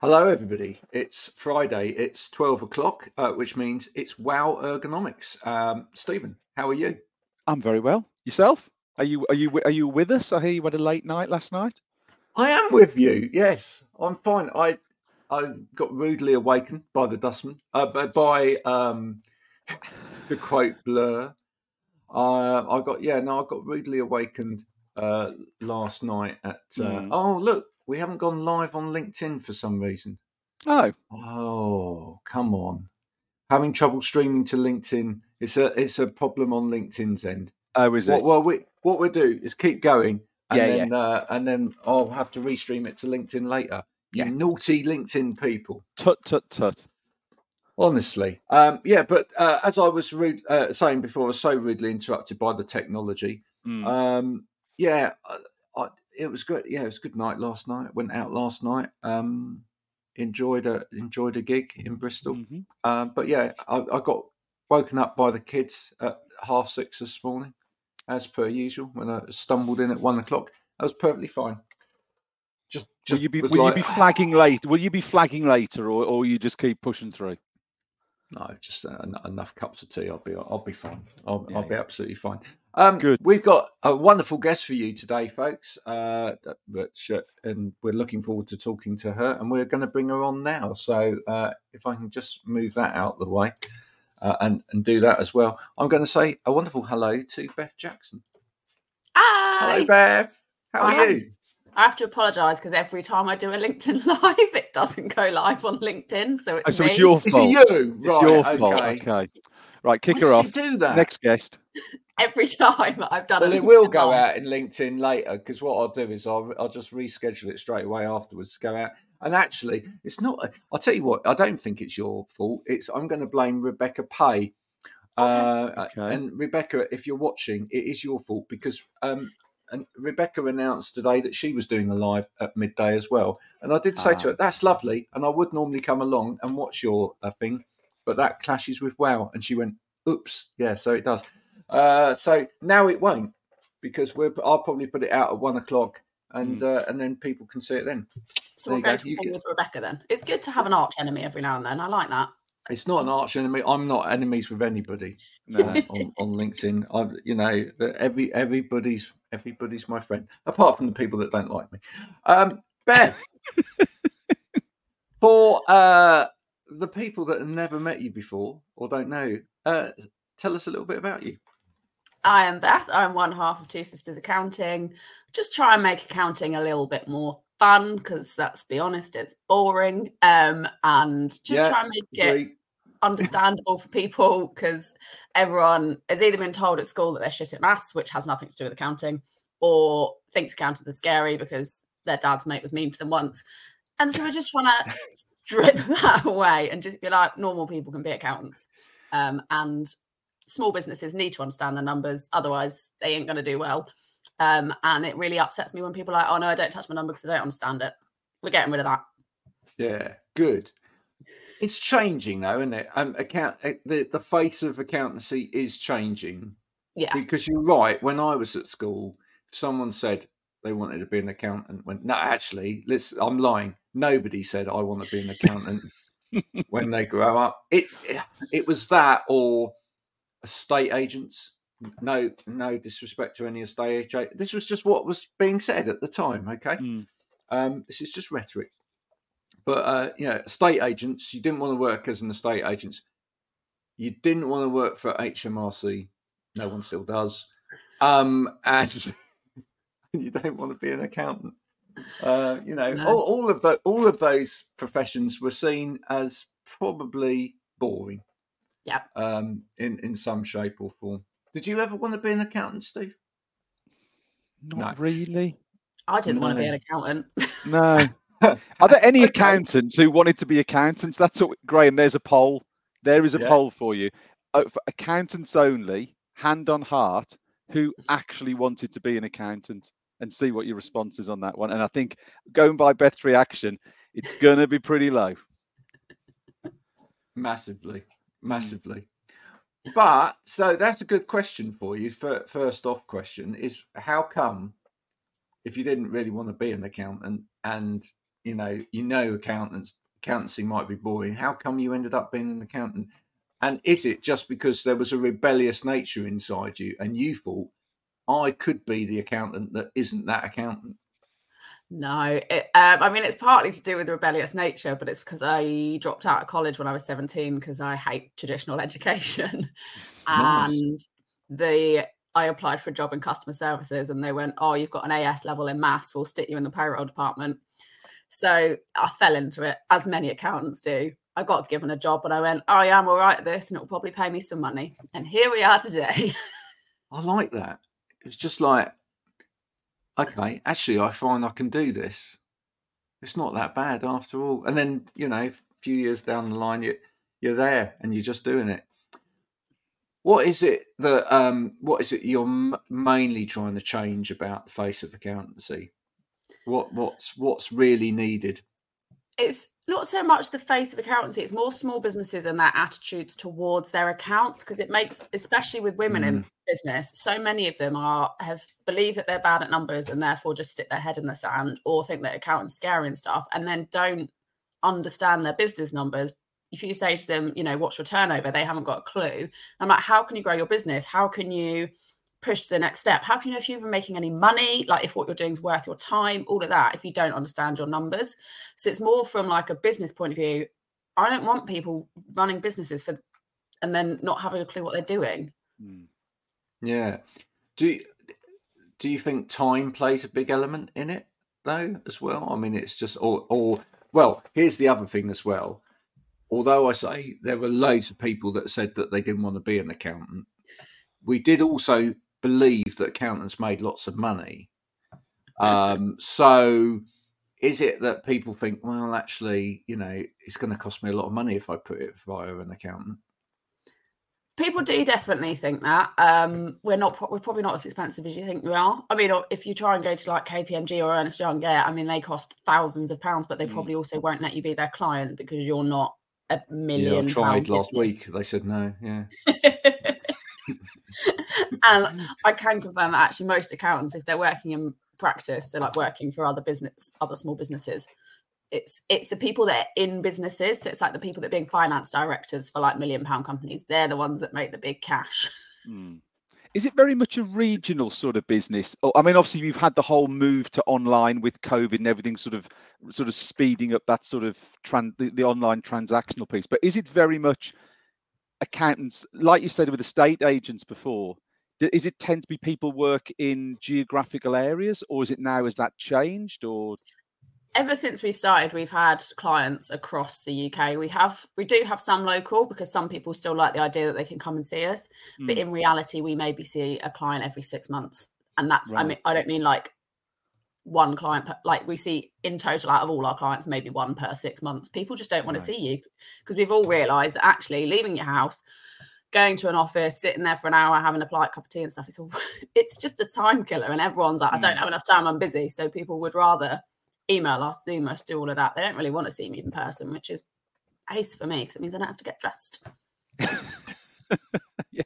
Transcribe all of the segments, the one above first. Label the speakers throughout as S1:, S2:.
S1: Hello, everybody. It's Friday. It's 12 o'clock, uh, which means it's Wow Ergonomics. Um, Steven, how are you?
S2: I'm very well. Yourself? Are you are you are you with us? I hear you had a late night last night.
S1: I am with you. Yes, I'm fine. I I got rudely awakened by the dustman, uh, by um, the quote blur. Uh, I got yeah, no, I got rudely awakened uh, last night at. Uh,
S2: Mm.
S1: Oh, look, we haven't gone live on LinkedIn for some reason.
S2: Oh,
S1: Oh, come on! Having trouble streaming to LinkedIn. It's a it's a problem on LinkedIn's end.
S2: oh, is
S1: What,
S2: it?
S1: well, we what we'll do is keep going, and
S2: Yeah,
S1: then Uh, and then I'll have to restream it to LinkedIn later. You
S2: Yeah.
S1: naughty LinkedIn people.
S2: Tut tut tut.
S1: Honestly, um, yeah. But uh, as I was rude, uh, saying before, I was so rudely interrupted by the technology.
S2: Mm.
S1: Um, yeah, I, it was good. Yeah, it was a good night last night. Went out last night. Um, enjoyed a enjoyed a gig in Bristol.
S2: Mhm.
S1: Um, but yeah, I, I got woken up by the kids at half six this morning, as per usual. When I stumbled in at one o'clock, I was perfectly fine. Just,
S2: Will you be will
S1: like-
S2: you be flagging late? Will you be flagging later, or or you just keep pushing through?
S1: No, just uh, enough cups of tea. I'll be, I'll be fine. I'll,
S2: Yeah,
S1: I'll be absolutely fine. Um,
S2: Good.
S1: We've got a wonderful guest for you today, folks. Uh, which, uh, and we're looking forward to talking to her, and we're going to bring her on now. So, uh, if I can just move that out of the way, uh, and and do that as well, I'm going to say a wonderful hello to Beth Jackson.
S3: Hi.
S1: Hello, Beth. How are
S3: Hi.
S1: you?
S3: I have to apologise because every time I do a LinkedIn live, it doesn't go live on LinkedIn. So it's
S2: Oh, so
S3: me.
S2: it's your fault.
S1: it you?
S2: It's your
S1: okay.
S2: fault. Okay. Right, kick
S1: Why
S2: her off.
S1: do that?
S2: Next guest.
S3: Every time I've done it.
S1: Well,
S3: a
S1: it will
S3: LinkedIn
S1: go
S3: live.
S1: out in LinkedIn later because what I'll do is I'll, I'll just reschedule it straight away afterwards to go out. And actually, it's not. I'll tell you what. I don't think it's your fault. It's I'm going to blame Rebecca Pay. Uh,
S2: Okay.
S1: And Rebecca, if you're watching, it is your fault because um, and Rebecca announced today that she was doing a live at midday as well. And I did say to
S2: Ah.
S1: her, "That's lovely," and I would normally come along and watch your uh, thing, but that clashes with Wow. And she went, "Oops, yeah." So it does. Uh, so now it won't because we're. I'll probably put it out at one o'clock, and uh, and then people can see it then.
S3: So
S1: There
S3: we'll
S1: you
S3: go
S1: go.
S3: to
S1: You
S3: one
S1: get-
S3: with Rebecca then. It's good to have an arch enemy every now and then. I like that.
S1: It's not an arch enemy. I'm not enemies with anybody
S2: No.
S1: on, on, on LinkedIn. I, you know, every everybody's everybody's my friend, apart from the people that don't like me. Um, Beth, for uh, the people that have never met you before or don't know, uh, tell us a little bit about you.
S3: I am Beth. I'm one half of Two Sisters Accounting. Just try and make accounting a little bit more fun because let's be honest, it's boring. Um, and just
S1: Yeah,
S3: try and make it understandable for people because everyone has either been told at school that they're shit at maths, which has nothing to do with accounting, or thinks accountants are scary because their dad's mate was mean to them once. And so we're just trying to strip that away and just be like, normal people can be accountants. Um, and small businesses need to understand the numbers, otherwise, they ain't going to do well. Um, and it really upsets me when people are like, oh no, I don't touch my number because I don't understand it. We're getting rid of that.
S1: Yeah, good. It's changing though, isn't it? Um, account uh, the the face of accountancy is changing.
S3: Yeah.
S1: because you're right. When I was at school, someone said they wanted to be an accountant, When no, actually, let's. I'm lying. Nobody said I want to be an accountant when they grow up. It it was that or estate agents. No, no disrespect to any estate agent. This was just what was being said at the time. Okay,
S2: Mm.
S1: um, this is just rhetoric. But uh, you know, estate agents. You didn't want to work as an estate agent. You didn't want to work for HMRC. No one still does. Um, and you don't want to be an accountant. Uh, you know,
S3: No.
S1: all, all of the all of those professions were seen as probably boring.
S3: Yep.
S1: Um, in in some shape or form. Did you ever want to be an accountant, Steve?
S2: Not
S1: No.
S2: really.
S3: I didn't want to be an accountant.
S2: No. Are there any accountants who wanted to be accountants? That's what Graham. There's a poll. There is a
S1: Yeah.
S2: poll for you. Uh, for accountants only, hand on heart, who actually wanted to be an accountant, and see what your response is on that one. And I think going by Beth's reaction, it's gonna be pretty low.
S1: Massively, Mm. massively. But so that's a good question for you. Fir- First off, question is how come if you didn't really want to be an accountant and you know, you know, accountants accountancy might be boring. How come you ended up being an accountant? And is it just because there was a rebellious nature inside you, and you thought I could be the accountant that isn't that accountant?
S3: No, it, um, I mean it's partly to do with rebellious nature, but it's because I dropped out of college when I was seventeen because I hate traditional education,
S1: Nice.
S3: and the I applied for a job in customer services, and they went, "Oh, you've got an AS level in maths. We'll stick you in the payroll department." So I fell into it, as many accountants do. I got given a job, and I went, "Oh, yeah, I'm all right at this, and it'll probably pay me some money." And here we are today.
S1: I like that. It's just like, okay, actually, I find I can do this. It's not that bad after all. And then, you know, a few years down the line, you, you're there and you're just doing it. What is it that, um, what is it you're m- mainly trying to change about the face of accountancy? What, what's, what's really needed?
S3: It's not so much the face of accountancy it's more small businesses and their attitudes towards their accounts because it makes especially with women in mm. business so many of them are have believe that they're bad at numbers and therefore just stick their head in the sand or think that accountants are scary and stuff and then don't understand their business numbers. If you say to them you know what's your turnover? they haven't got a clue. I'm like how can you grow your business? How can you push to the next step how can you know if you're even making any money like if what you're doing is worth your time all of that if you don't understand your numbers so it's more from like a business point of view i don't want people running businesses for and then not having a clue what they're doing
S2: Mm.
S1: Yeah. Do you, do you think time plays a big element in it though as well? I mean, it's just or or well, here's the other thing as well. Although I say there were loads of people that said that they didn't want to be an accountant, we did also believe that accountants made lots of money. Um, so is it that people think, well, actually, you know, it's going to cost me a lot of money if I put it via an accountant?
S3: people do definitely think that um we're not pro- we're probably not as expensive as you think we are i mean if you try and go to like kpmg or Ernst Young yeah i mean they cost thousands of pounds but they
S2: Mm.
S3: probably also won't let you be their client because you're not a million.
S1: Yeah, I tried last
S3: business.
S1: week. They said no. Yeah.
S3: and I can confirm that actually most accountants, if they're working in practice, they're like working for other business, other small businesses, it's it's the people that are in businesses. So it's like the people that are being finance directors for like million pound companies. They're the ones that make the big cash.
S2: Mm. Is it very much a regional sort of business? Oh, I mean, obviously, you've had the whole move to online with COVID and everything, sort of, sort of speeding up that sort of tran- the, the online transactional piece. But is it very much accountants, like you said with estate agents before? Is it tend to be people work in geographical areas, or is it now has that changed? Or
S3: Ever since we've started, we've had clients across the UK. We have we do have some local because some people still like the idea that they can come and see us. but
S2: Mm,
S3: in reality we maybe see a client every six months and that's i mean i don't mean like one client per, like we see in total out of all our clients maybe one per six months people just don't want
S2: Right.
S3: to see you because we've all realized that actually leaving your house going to an office sitting there for an hour having a polite cup of tea and stuff it's all it's just a time killer and everyone's like i don't
S2: Mm.
S3: have enough time i'm busy. So people would rather email us zoom us do all of that. They don't really want to see me in person which is ace for me because it means i don't have to get dressed.
S2: Yeah,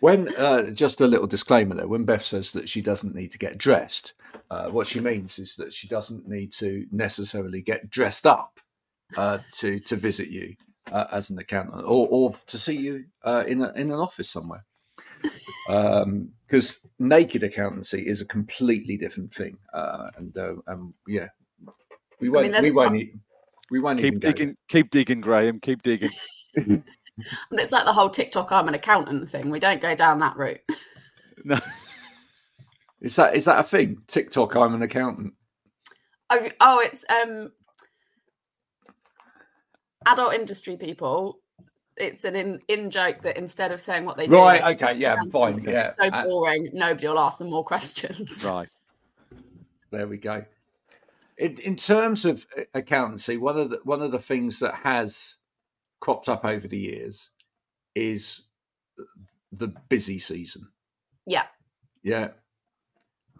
S1: When uh, just a little disclaimer there, when Beth says that she doesn't need to get dressed, uh, what she means is that she doesn't need to necessarily get dressed up uh, to to visit you uh, as an accountant or, or to see you uh, in a, in an office somewhere. Because naked accountancy is a completely different thing, uh, and uh, um, yeah, we won't
S3: there's
S1: we won't e- we won't even
S2: keep
S1: go
S2: digging, keep digging, Graham, keep digging.
S3: And it's like the whole TikTok I'm an accountant thing. We don't go down that route.
S2: No,
S1: Is that is that a thing? TikTok, I'm an accountant.
S3: Oh, oh, it's um adult industry people. It's an in, in joke that instead of saying what they do,
S1: Right, okay, yeah, fine, yeah.
S3: So
S1: Uh,
S3: boring. Nobody will ask them more questions.
S2: right.
S1: There we go. In, in terms of uh, accountancy, one of the one of the things that has cropped up over the years is the busy season.
S3: Yeah.
S1: Yeah.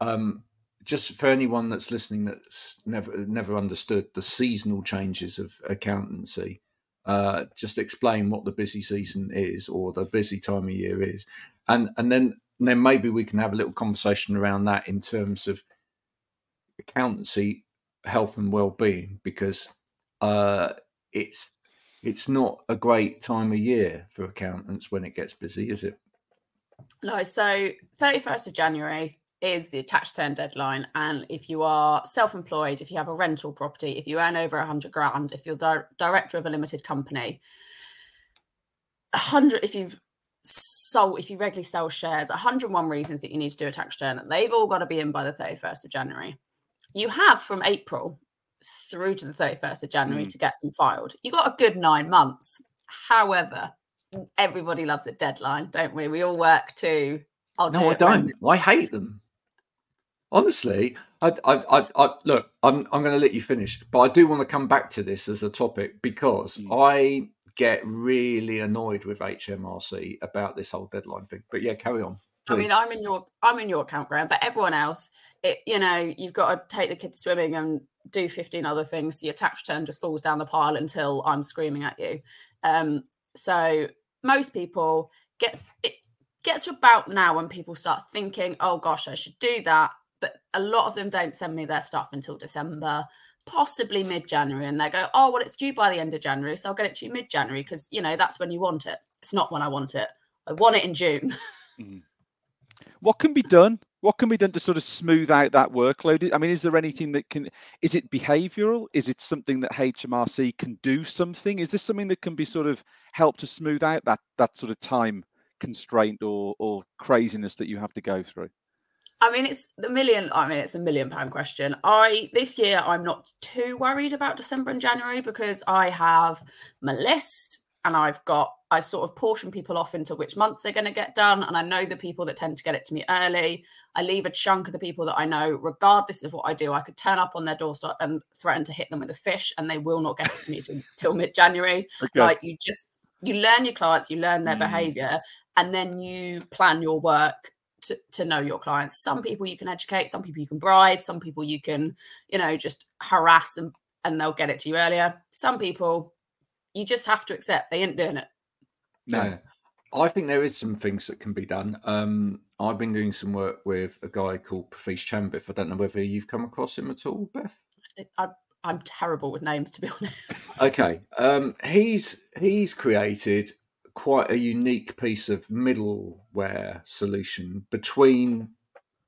S1: Um, just for anyone that's listening that's never never understood the seasonal changes of accountancy, uh, just explain what the busy season is or the busy time of year is, and and then then maybe we can have a little conversation around that in terms of accountancy health and well-being because uh, it's it's not a great time of year for accountants when it gets busy, is it?
S3: No, so 31st of January is the tax return deadline. And if you are self employed, if you have a rental property, if you earn over 100 grand, if you're the director of a limited company, 100, if you've sold, if you regularly sell shares, 101 reasons that you need to do a tax return, they've all got to be in by the 31st of January. You have from April through to the 31st of January mm. to get them filed. You got a good nine months. However, everybody loves a deadline, don't we? We all work to.
S1: I'll no, I don't. When... I hate them. Honestly, I, I, I, I look. I'm, I'm going to let you finish, but I do want to come back to this as a topic because mm. I get really annoyed with HMRC about this whole deadline thing. But yeah, carry on.
S3: Please. I mean, I'm in your I'm in your campground, but everyone else, it you know, you've got to take the kids swimming and do 15 other things. Your tax return just falls down the pile until I'm screaming at you. Um, so most people gets it gets to about now when people start thinking, oh gosh, I should do that. But a lot of them don't send me their stuff until December, possibly mid January. And they go, oh, well, it's due by the end of January. So I'll get it to you mid January because, you know, that's when you want it. It's not when I want it. I want it in June. mm-hmm.
S2: What can be done? What can be done to sort of smooth out that workload? I mean, is there anything that can? Is it behavioural? Is it something that HMRC can do something? Is this something that can be sort of helped to smooth out that that sort of time constraint or or craziness that you have to go through?
S3: I mean, it's the million. I mean, it's a million pound question. I this year I'm not too worried about December and January because I have my list and I've got I sort of portion people off into which months they're going to get done, and I know the people that tend to get it to me early. I leave a chunk of the people that I know, regardless of what I do. I could turn up on their doorstep and threaten to hit them with a fish, and they will not get it to me till, till mid January. Okay. Like you just you learn your clients, you learn their mm. behavior, and then you plan your work to, to know your clients. Some people you can educate, some people you can bribe, some people you can, you know, just harass and and they'll get it to you earlier. Some people you just have to accept they ain't doing it.
S1: No. I think there is some things that can be done. Um, I've been doing some work with a guy called Pravesh Chambiff. I don't know whether you've come across him at all, Beth.
S3: I, I'm terrible with names, to be honest.
S1: okay, um, he's he's created quite a unique piece of middleware solution between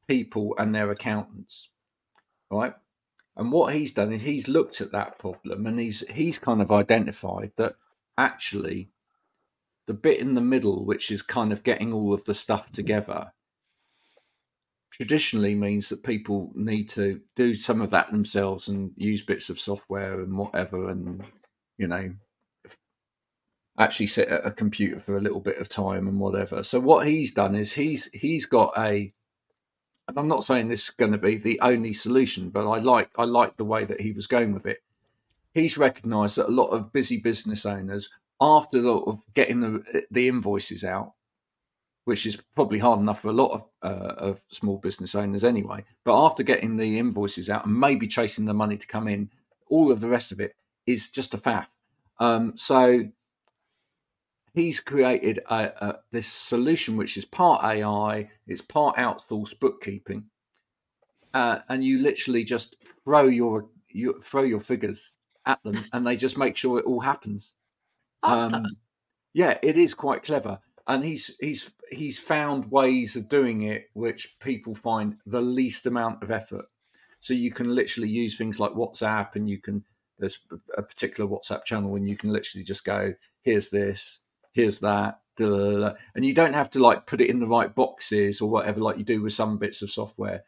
S1: people and their accountants, right? And what he's done is he's looked at that problem and he's he's kind of identified that actually the bit in the middle, which is kind of getting all of the stuff together, traditionally means that people need to do some of that themselves and use bits of software and whatever and you know actually sit at a computer for a little bit of time and whatever so what he's done is he's he's got a and I'm not saying this is going to be the only solution, but I like I like the way that he was going with it. He's recognised that a lot of busy business owners, after the, getting the, the invoices out, which is probably hard enough for a lot of, uh, of small business owners anyway, but after getting the invoices out and maybe chasing the money to come in, all of the rest of it is just a faff. Um, so he's created a, a, this solution which is part AI, it's part outsourced bookkeeping, uh, and you literally just throw your you throw your figures at them, and they just make sure it all happens. Um, yeah, it is quite clever, and he's he's he's found ways of doing it which people find the least amount of effort. So you can literally use things like WhatsApp, and you can there's a particular WhatsApp channel, and you can literally just go, "Here's this, here's that and you don't have to like put it in the right boxes or whatever like you do with some bits of software.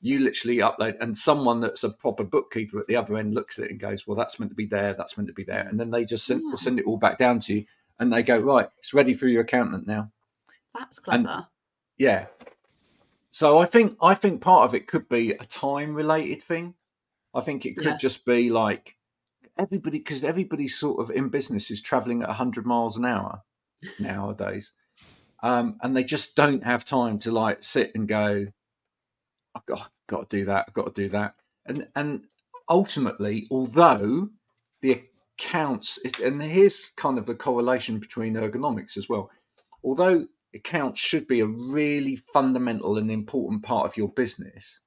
S1: You literally upload and someone that's a proper bookkeeper at the other end looks at it and goes well that's meant to be there that's meant to be there. And then they just send, yeah. send it all back down to you and they go right it's ready for your accountant now.
S3: That's clever. and,
S1: yeah. So i think i think part of it could be a time related thing. I think it could yeah. just be like everybody because everybody's sort of in business is traveling at 100 miles an hour nowadays. Um, and they just don't have time to like sit and go i've got, I've got to do that i've got to do that. And and ultimately although the accounts and here's kind of the correlation between ergonomics as well. Although accounts should be a really fundamental and important part of your business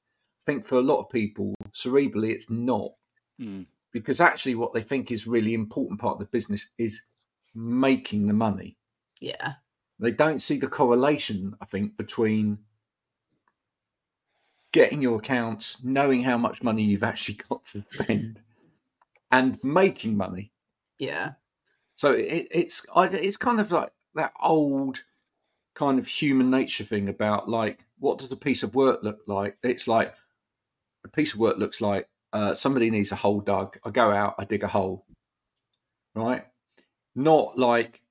S1: i think for a lot of people cerebrally it's not.
S2: Mm.
S1: Because actually what they think is really important part of the business is making the money
S3: Yeah.
S1: they don't see the correlation i think between getting your accounts knowing how much money you've actually got to spend and making money
S3: Yeah.
S1: so it, it's I, it's kind of like that old kind of human nature thing about like what does a piece of work look like it's like a piece of work looks like uh, somebody needs a hole dug i go out i dig a hole right not like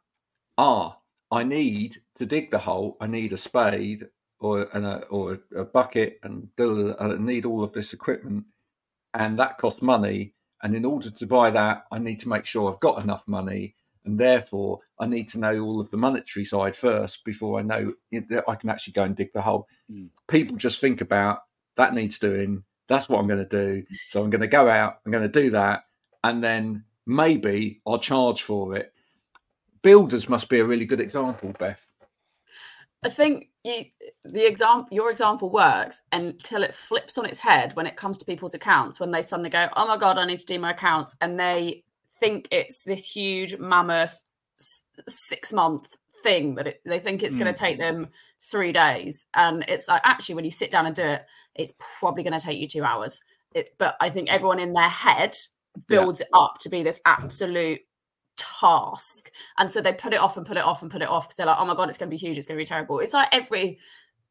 S1: ah i need to dig the hole i need a spade or and a, or a bucket and I need all of this equipment and that costs money and in order to buy that i need to make sure i've got enough money and therefore I need to know all of the monetary side first before I know that I can actually go and dig the hole.
S2: Mm.
S1: People just think about that needs doing. That's what I'm going to do. So I'm going to go out. I'm going to do that, and then maybe I'll charge for it. Builders must be a really good example, Beth.
S3: I think you, the example, your example works until it flips on its head when it comes to people's accounts. When they suddenly go, "Oh my god, I need to do my accounts," and they think it's this huge mammoth six month thing that it, they think it's going
S2: Mm.
S3: to take them three days, and it's like actually when you sit down and do it, it's probably going to take you two hours. It, but I think everyone in their head builds it up to be this absolute task and so they put it off and put it off and put it off because they're like oh my god it's going to be huge it's going to be terrible it's like every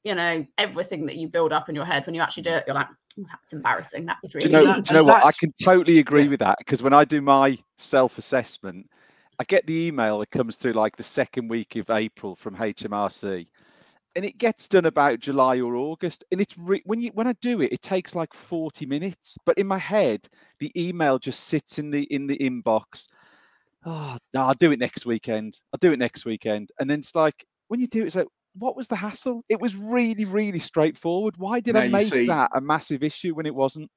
S3: you know everything that you build up in your head when you actually do it you're like "Oh, that's embarrassing that was
S2: Do
S3: really
S2: you know, do you know what? I can totally agree
S1: Yeah.
S2: with that because when I do my self assessment, I get the email that comes through like the second week of April from HMRC, and it gets done about July or August. And it's re- when you when I do it, it takes like forty minutes. But in my head, the email just sits in the in the inbox. Oh, no, I'll do it next weekend. I'll do it next weekend. And then it's like when you do it, it's like, what was the hassle? It was really, really straightforward. Why did
S1: Now
S2: I make
S1: see-
S2: that a massive issue when it wasn't?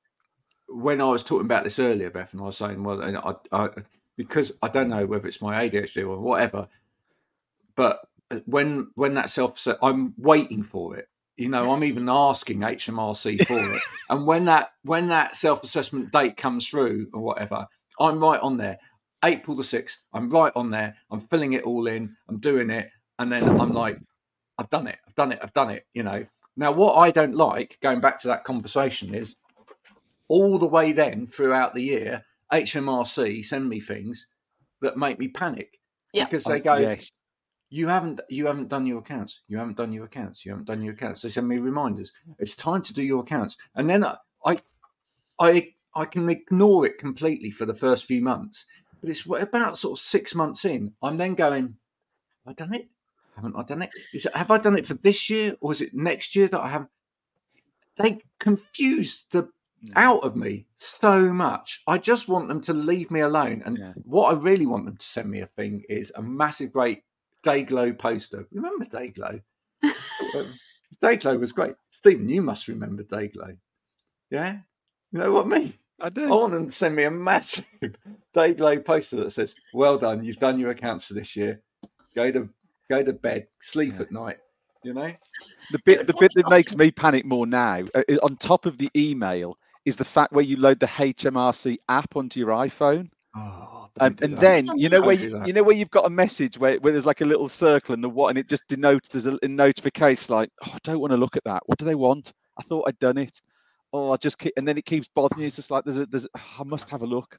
S1: when I was talking about this earlier, Beth, and I was saying, well, I, I, because I don't know whether it's my ADHD or whatever, but when when that self, I'm waiting for it. You know, I'm even asking HMRC for it, and when that when that self assessment date comes through or whatever, I'm right on there. April the sixth, I'm right on there. I'm filling it all in. I'm doing it, and then I'm like, I've done it. I've done it. I've done it. You know. Now, what I don't like, going back to that conversation, is all the way then throughout the year, HMRC send me things that make me panic
S3: Yeah.
S1: because they go,
S2: yes.
S1: "You haven't, you haven't done your accounts. You haven't done your accounts. You haven't done your accounts." They send me reminders. It's time to do your accounts, and then I, I, I, I can ignore it completely for the first few months. But it's about sort of six months in, I'm then going, "Have I done it? Haven't I done it? Is it have I done it for this year or is it next year that I have?" They confuse the out of me so much. I just want them to leave me alone. And
S2: Yeah.
S1: what I really want them to send me a thing is a massive, great Day-Glo poster. Remember Day-Glo? Um, Day-Glo was great. Steven, you must remember Day-Glo. Yeah? You know what me? I mean?
S2: I
S1: I want them to send me a massive Day-Glo poster that says, Well done, you've done your accounts for this year. Go to go to bed, sleep
S2: Yeah.
S1: at night. You know?
S2: The bit, the bit that makes me panic more now, uh, on top of the email, is the fact where you load the HMRC app onto your iPhone,
S1: Oh,
S2: um, and
S1: that.
S2: then you know where you, you, know where you've got a message where, where there's like a little circle and the what, and it just denotes there's a, a notification like, oh, I don't want to look at that. What do they want? I thought I'd done it. Oh, I just keep, and then it keeps bothering you. It's just like there's a there's. I must have a look.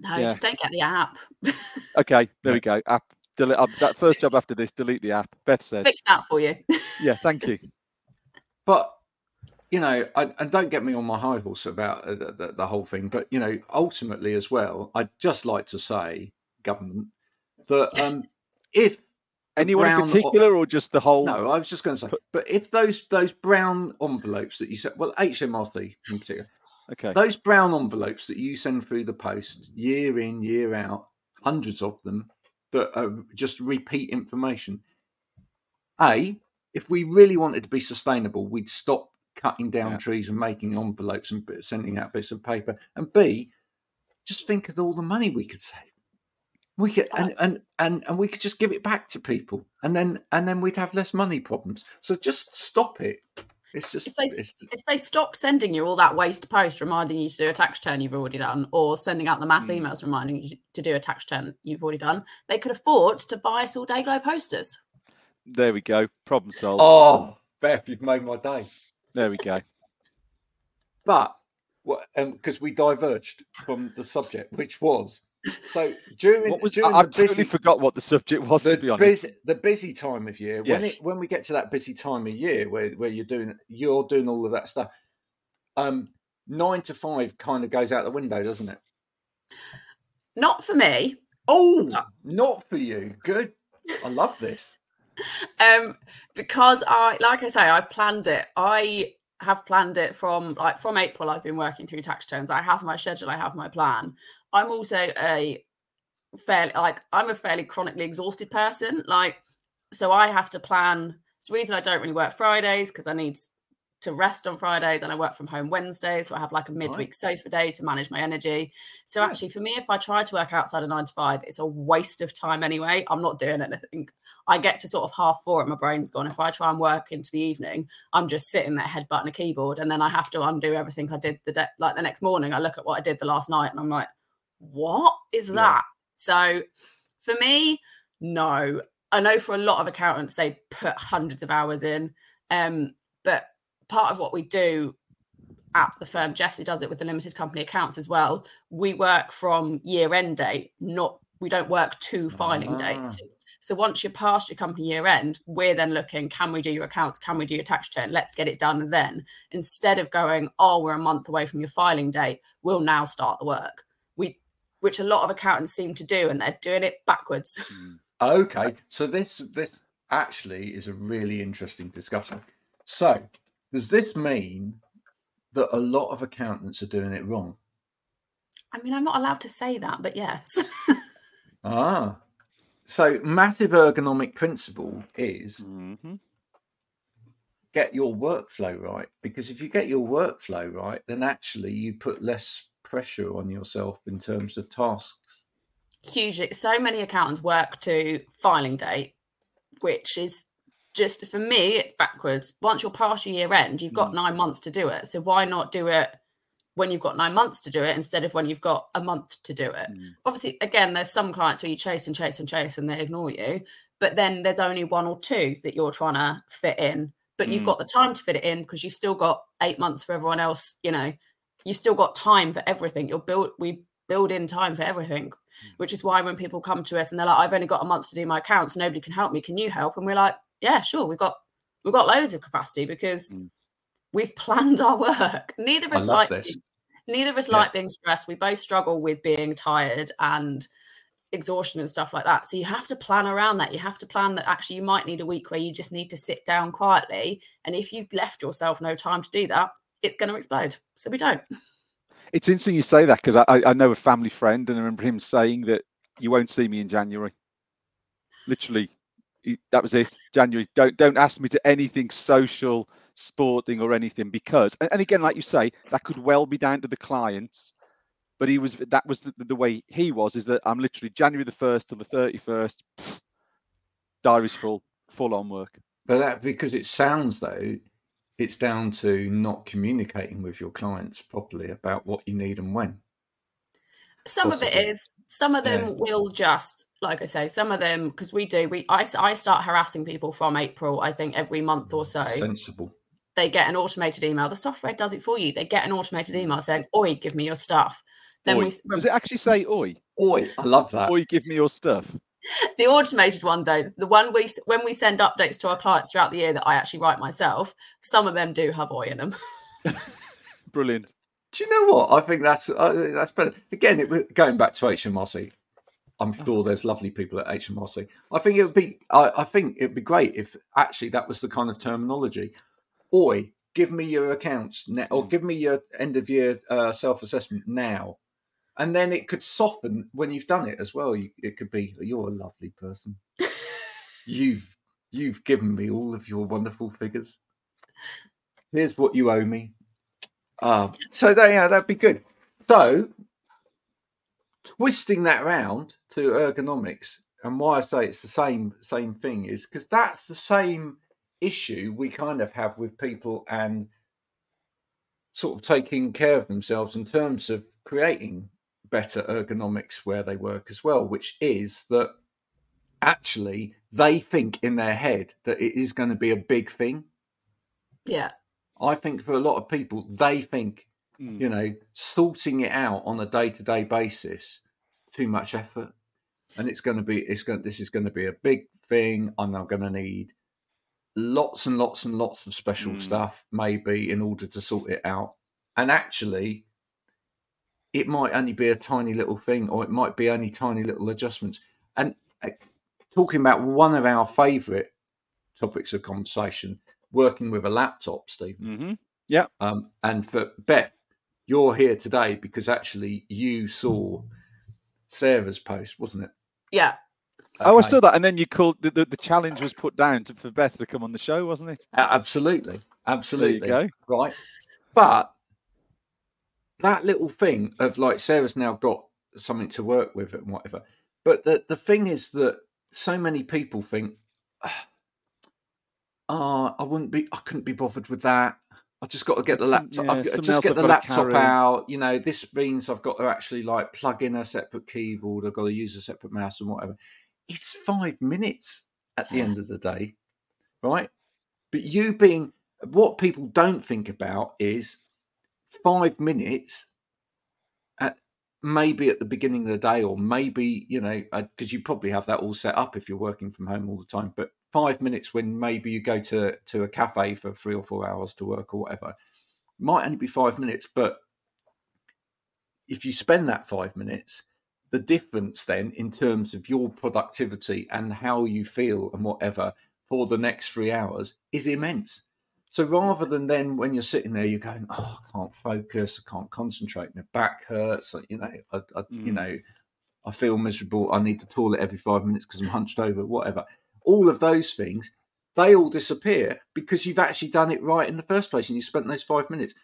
S3: no
S2: yeah.
S3: just don't get the app
S2: Okay, there we go. App. Delete, uh, that first job after this, delete the app. Beth said.
S3: fix that for you
S2: Yeah, thank you.
S1: but you know, I, and don't get me on my high horse about uh, the, the, the whole thing. But you know, ultimately as well, I'd just like to say, government, that um, if
S2: Anyone in particular, or just the whole?
S1: no, I was just going to say, but if those those brown envelopes that you said, well, HMRC in particular,
S2: Okay.
S1: those brown envelopes that you send through the post year in year out, hundreds of them that are just repeat information. A, if we really wanted to be sustainable, we'd stop cutting down
S2: Yeah.
S1: trees and making envelopes and sending out bits of paper. And B, just think of all the money we could save. We could and, and and and we could just give it back to people, and then and then we'd have less money problems. So just stop it. It's just
S3: If they-
S1: it's,
S3: if they stopped sending you all that waste post reminding you to do a tax return you've already done, or sending out the mass
S1: Mm.
S3: emails reminding you to do a tax return you've already done, they could afford to buy us all Day-Glo posters.
S2: There we go. Problem solved.
S1: oh, Beth, you've made my day.
S2: There we go.
S1: But what? Because we diverged from the subject, which was so during
S2: What was
S1: during
S2: I, I
S1: the
S2: totally
S1: busy,
S2: forgot what the subject was
S1: the
S2: to be honest.
S1: busy the busy time of year when
S2: Yes.
S1: it when we get to that busy time of year where where you're doing you're doing all of that stuff. Um, nine to five kind of goes out the window, doesn't it?
S3: Not for me,
S1: Oh, not for you. Good. I love this.
S3: um, because I, like I say, I've planned it. I have planned it from like from April. I've been working through tax returns. I have my schedule. I have my plan. I'm also a fairly like I'm a fairly chronically exhausted person. Like, so I have to plan. It's the reason I don't really work Fridays because I need to rest on Fridays and I work from home Wednesdays. So I have like a midweek sofa day to manage my energy. So
S1: Yeah.
S3: actually, for me, if I try to work outside of nine to five, it's a waste of time anyway. I'm not doing anything. I get to sort of half four and my brain's gone. If I try and work into the evening, I'm just sitting there headbutting a keyboard, and then I have to undo everything I did the day. Like the next morning, I look at what I did the last night, and I'm like, "What is
S1: Yeah.
S3: that?" So, for me, no. I know for a lot of accountants, they put hundreds of hours in, um, but part of what we do at the firm, Jesse does it with the limited company accounts as well. We work from year end date, not we don't work to filing
S1: Ah.
S3: dates. So once you're past your company year end, we're then looking, can we do your accounts? Can we do your tax return? Let's get it done then. Instead of going, oh, we're a month away from your filing date, we'll now start the work. We which a lot of accountants seem to do, and they're doing it backwards.
S1: Okay, so this this actually is a really interesting discussion. So, does this mean that a lot of accountants are doing it wrong?
S3: I mean, I'm not allowed to say that, but yes.
S1: Ah, so massive ergonomic principle is
S2: Mhm.
S1: get your workflow right because if you get your workflow right, then actually you put less pressure on yourself in terms of tasks.
S3: hugely so many accountants work to filing date which is just for me it's backwards. Once you're past your year end you've got
S2: Mm.
S3: nine months to do it. So why not do it when you've got nine months to do it instead of when you've got a month to do it?
S2: Mm.
S3: obviously again there's some clients where you chase and chase and chase and they ignore you but then there's only one or two that you're trying to fit in but you've
S2: Mm.
S3: got the time to fit it in because you've still got eight months for everyone else you know you've still got time for everything. You'll build we build in time for everything which is why when people come to us and they're like i've only got a month to do my accounts nobody can help me. Can you help? And we're like yeah sure we've got we've got loads of capacity because
S2: Mm.
S3: we've planned our work neither of us like
S1: this.
S3: neither of us
S1: Yeah.
S3: like being stressed we both struggle with being tired and exhaustion and stuff like that so you have to plan around that you have to plan that actually you might need a week where you just need to sit down quietly and if you've left yourself no time to do that it's going to explode so we don't
S2: It's interesting you say that because I, I know a family friend and I remember him saying that you won't see me in January. Literally, that was it. January. Don't don't ask me to anything social, sporting, or anything because. And, and again, like you say, that could well be down to the clients. But he was that was the, the way he was. Is that I'm literally January the first till the thirty first. Diary's full, full on work.
S1: But that because it sounds though, it's down to not communicating with your clients properly about what you need and when.
S3: some of it
S1: Possibly.
S3: is some of them
S1: Yeah.
S3: will just like i say some of them because we do we I, I start harassing people from april i think every month or so
S1: Sensible.
S3: they get an automated email the software does it for you they get an automated email saying oi give me your stuff then
S2: Oi.
S3: we
S2: Does it actually say oi?
S1: Oi, I love that.
S2: Oi, give me your stuff.
S3: the automated one don't the one we when we send updates to our clients throughout the year that i actually write myself some of them do have oi in them
S2: Brilliant.
S1: Do you know what? I think that's uh, that's better. Again, it, going back to HMRC, I'm sure there's lovely people at HMRC. I think it would be. I, I think it'd be great if actually that was the kind of terminology. Oi, give me your accounts now, or
S2: Hmm.
S1: give me your end of year uh, self assessment now, and then it could soften when you've done it as well. You, it could be you're a lovely person. you've you've given me all of your wonderful figures. Here's what you owe me. Um, so that, yeah, that'd be good. So twisting that around to ergonomics, and why I say it's the same same thing is because that's the same issue we kind of have with people and sort of taking care of themselves in terms of creating better ergonomics where they work as well, which is that actually they think in their head that it is going to be a big thing.
S3: Yeah.
S1: I think for a lot of people, they think,
S2: Mm.
S1: you know, sorting it out on a day to day basis, too much effort. And it's going to be, it's going, this is going to be a big thing. And I'm going to need lots and lots and lots of special
S2: Mm.
S1: stuff, maybe, in order to sort it out. And actually, it might only be a tiny little thing, or it might be only tiny little adjustments. And uh, talking about one of our favourite topics of conversation, working with a laptop, Steven.
S2: hmm
S1: Um, and for Beth, you're here today because actually you saw Sarah's post, wasn't it?
S3: Yeah.
S2: Oh, I saw that. And then you called the, the, the challenge was put down to, for Beth to come on the show, wasn't it?
S1: A- Absolutely, absolutely.
S2: There you go.
S1: right? But that little thing of like Sarah's now got something to work with and whatever. But the the thing is that so many people think, oh, Oh, I wouldn't be, I couldn't be bothered with that. I just got to get the laptop.
S2: yeah,
S1: I've got, just get
S2: I've
S1: the laptop out. You know, this means I've got to actually like plug in a separate keyboard. I've got to use a separate mouse and whatever. It's five minutes at the end of the day, right? But you being what people don't think about is five minutes at maybe at the beginning of the day, or maybe you know uh, because you probably have that all set up if you're working from home all the time. But five minutes when maybe you go to to a cafe for three or four hours to work or whatever might only be five minutes, but if you spend that five minutes, the difference then in terms of your productivity and how you feel and whatever for the next three hours is immense. So rather than then when you're sitting there, you're going, "Oh, I can't focus, I can't concentrate, my back hurts," you know, I, I you
S2: Mm.
S1: know, I feel miserable. I need the toilet every five minutes because I'm hunched over, whatever. All of those things, they all disappear because you've actually done it right in the first place and you spent those five minutes.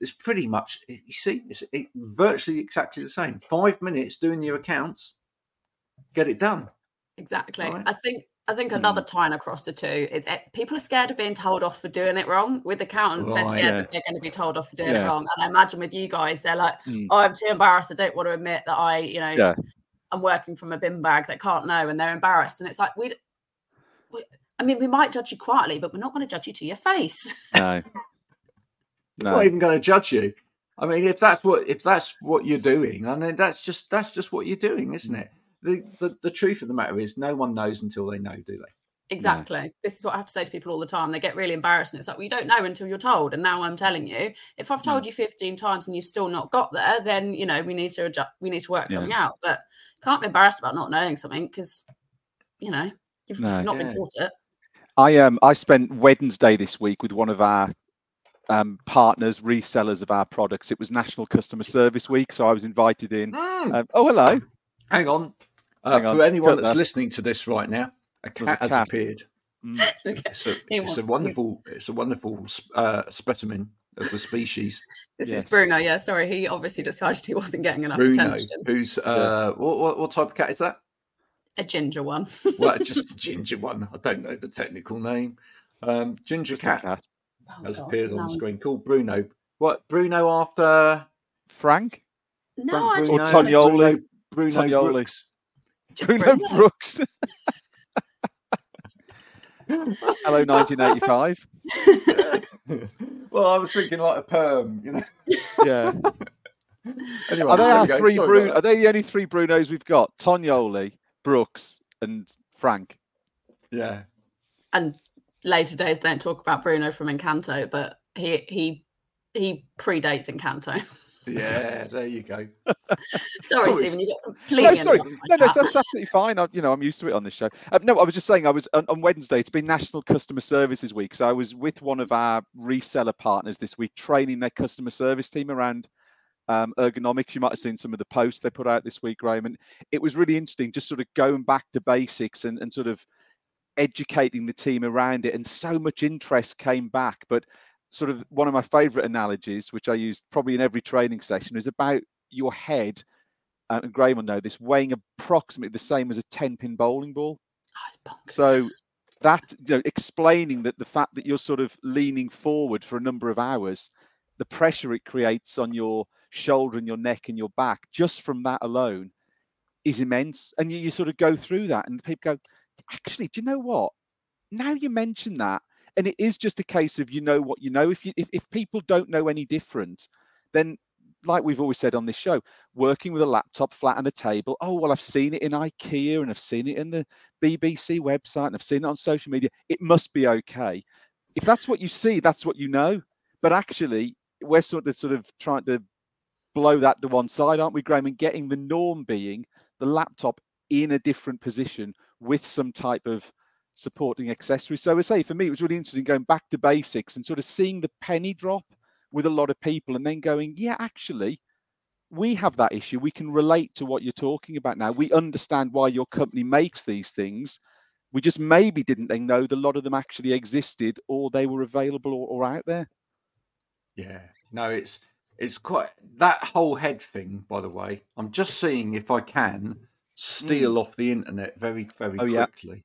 S1: It's pretty much, you see, it's it, virtually exactly the same. Five minutes doing your accounts, get it done.
S3: Exactly.
S1: Right.
S3: I think I think
S2: Hmm.
S3: another tying across the two is it, people are scared of being told off for doing it wrong. With accountants, they're scared
S2: Yeah.
S3: that they're going to be told off for doing it wrong. And I imagine with you guys, they're like,
S2: Mm.
S3: "Oh, I'm too embarrassed. I don't want to admit that I, you know,
S2: Yeah.
S3: I'm working from a bin bag that can't know," and they're embarrassed. And it's like we, we I mean, we might judge you quietly, but we're not going to judge you to your face.
S2: No.
S1: I'm
S2: No.
S1: not even going to judge you. I mean, if that's what if that's what you're doing, I mean, that's just that's just what you're doing, isn't it? The, the the truth of the matter is, no one knows until they know, do they?
S3: Exactly. This is what I have to say to people all the time. They get really embarrassed, and it's like, well, you don't know until you're told. And now I'm telling you. If I've told hmm. you 15 times and you've still not got there, then you know we need to adjust. We need to work
S2: Yeah.
S3: something out. But can't be embarrassed about not knowing something because, you know, you've,
S2: No.
S3: you've not
S1: Yeah.
S3: been taught it.
S2: I um I spent Wednesday this week with one of our um, partners, resellers of our products. It was National Customer Service Week, so I was invited in.
S1: Mm.
S2: Um, oh, hello.
S1: Hang on, uh,
S2: Hang on,
S1: for anyone
S2: cut
S1: that's
S2: that.
S1: listening to this right now, a cat
S2: a
S1: has
S2: cat.
S1: appeared.
S2: Mm.
S1: It's a, it's a wonderful it's a wonderful uh, specimen of the species.
S3: This
S2: Yes.
S3: is Bruno. Yeah, sorry. He obviously decided he wasn't getting enough
S1: Bruno,
S3: attention.
S1: who's uh, what, what what type of cat is that?
S3: A ginger one.
S1: Well, just a ginger one. I don't know the technical name. Um, ginger
S2: Just a
S1: cat
S2: cat.
S3: Oh,
S1: has
S3: God,
S1: appeared on
S3: no.
S1: the screen. Called Bruno. What Bruno after?
S2: Frank?
S3: No, I
S1: Bruno,
S3: just
S2: Or Tonioli.
S1: Bruno, Bruno
S2: Tonioli.
S1: Brooks.
S3: just
S2: Bruno
S3: Bruno.
S2: Brooks. Hello, 1985.
S1: well, I was thinking like a perm, you know.
S2: Yeah.
S1: Anyway,
S2: Are they our three
S1: Sorry
S2: Bruno? Are they the only three Brunos we've got? Tonioli, Brooks, and Frank.
S1: Yeah.
S3: and later days don't talk about Bruno from Encanto, but he he he predates Encanto.
S1: Yeah, there you go.
S3: sorry,
S1: Sorry,
S3: Steven, you got
S2: No,
S3: completely
S2: sorry. No, no, that's absolutely fine. I, you know, I'm used to it on this show. Um, no, I was just saying, I was on, on Wednesday. It's been National Customer Services Week, so I was with one of our reseller partners this week, training their customer service team around um, ergonomics. You might have seen some of the posts they put out this week, Graham, and it was really interesting, just sort of going back to basics and, and sort of educating the team around it. And so much interest came back, but sort of one of my favorite analogies, which I use probably in every training session, is about your head. uh, And Graham will know this, weighing approximately the same as a 10 pin bowling ball.
S3: Oh.
S2: So that you know, explaining that the fact that you're sort of leaning forward for a number of hours, the pressure it creates on your shoulder and your neck and your back, just from that alone, is immense. And you, you sort of go through that, and people go, actually, do you know what? Now you mention that, and it is just a case of you know what you know. If you if, if people don't know any different, then like we've always said on this show, working with a laptop flat on a table. Oh, well, I've seen it in IKEA and I've seen it in the BBC website and I've seen it on social media. It must be okay. If that's what you see, that's what you know. But actually, we're sort of sort of trying to blow that to one side, aren't we, Graham? And getting the norm being the laptop in a different position with some type of supporting accessory. So I say for me, it was really interesting going back to basics and sort of seeing the penny drop with a lot of people and then going, yeah, actually, we have that issue. We can relate to what you're talking about now. We understand why your company makes these things. We just maybe didn't they know that a lot of them actually existed or they were available or, or out there.
S1: Yeah, no, it's it's quite that whole head thing. By the way, I'm just seeing if I can steal mm. off the internet very very oh, quickly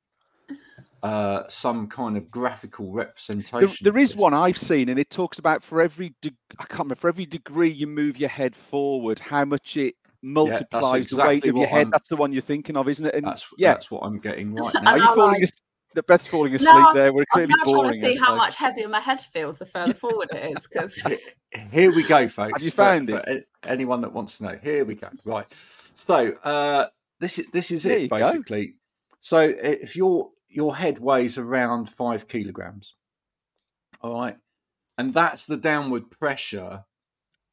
S1: uh, some kind of graphical representation.
S2: there, there is one I've seen, and it talks about for every de- I can't remember for every degree you move your head forward, how much it multiplies yeah, exactly the weight of your head. I'm, that's the one you're thinking of, isn't it?
S1: And, that's yeah, that's what I'm getting right now.
S2: Are you falling? Like, the Beth's falling asleep no, was, there. We're clearly
S3: I was
S2: boring.
S3: trying to see how much heavier my head feels the further forward it is. Because
S1: here we go, folks.
S2: Have you found
S1: for, it? For anyone that wants to know, here we go. Right. So uh, this is this is there it basically. Go. So if you're your head weighs around five kilograms. All right. And that's the downward pressure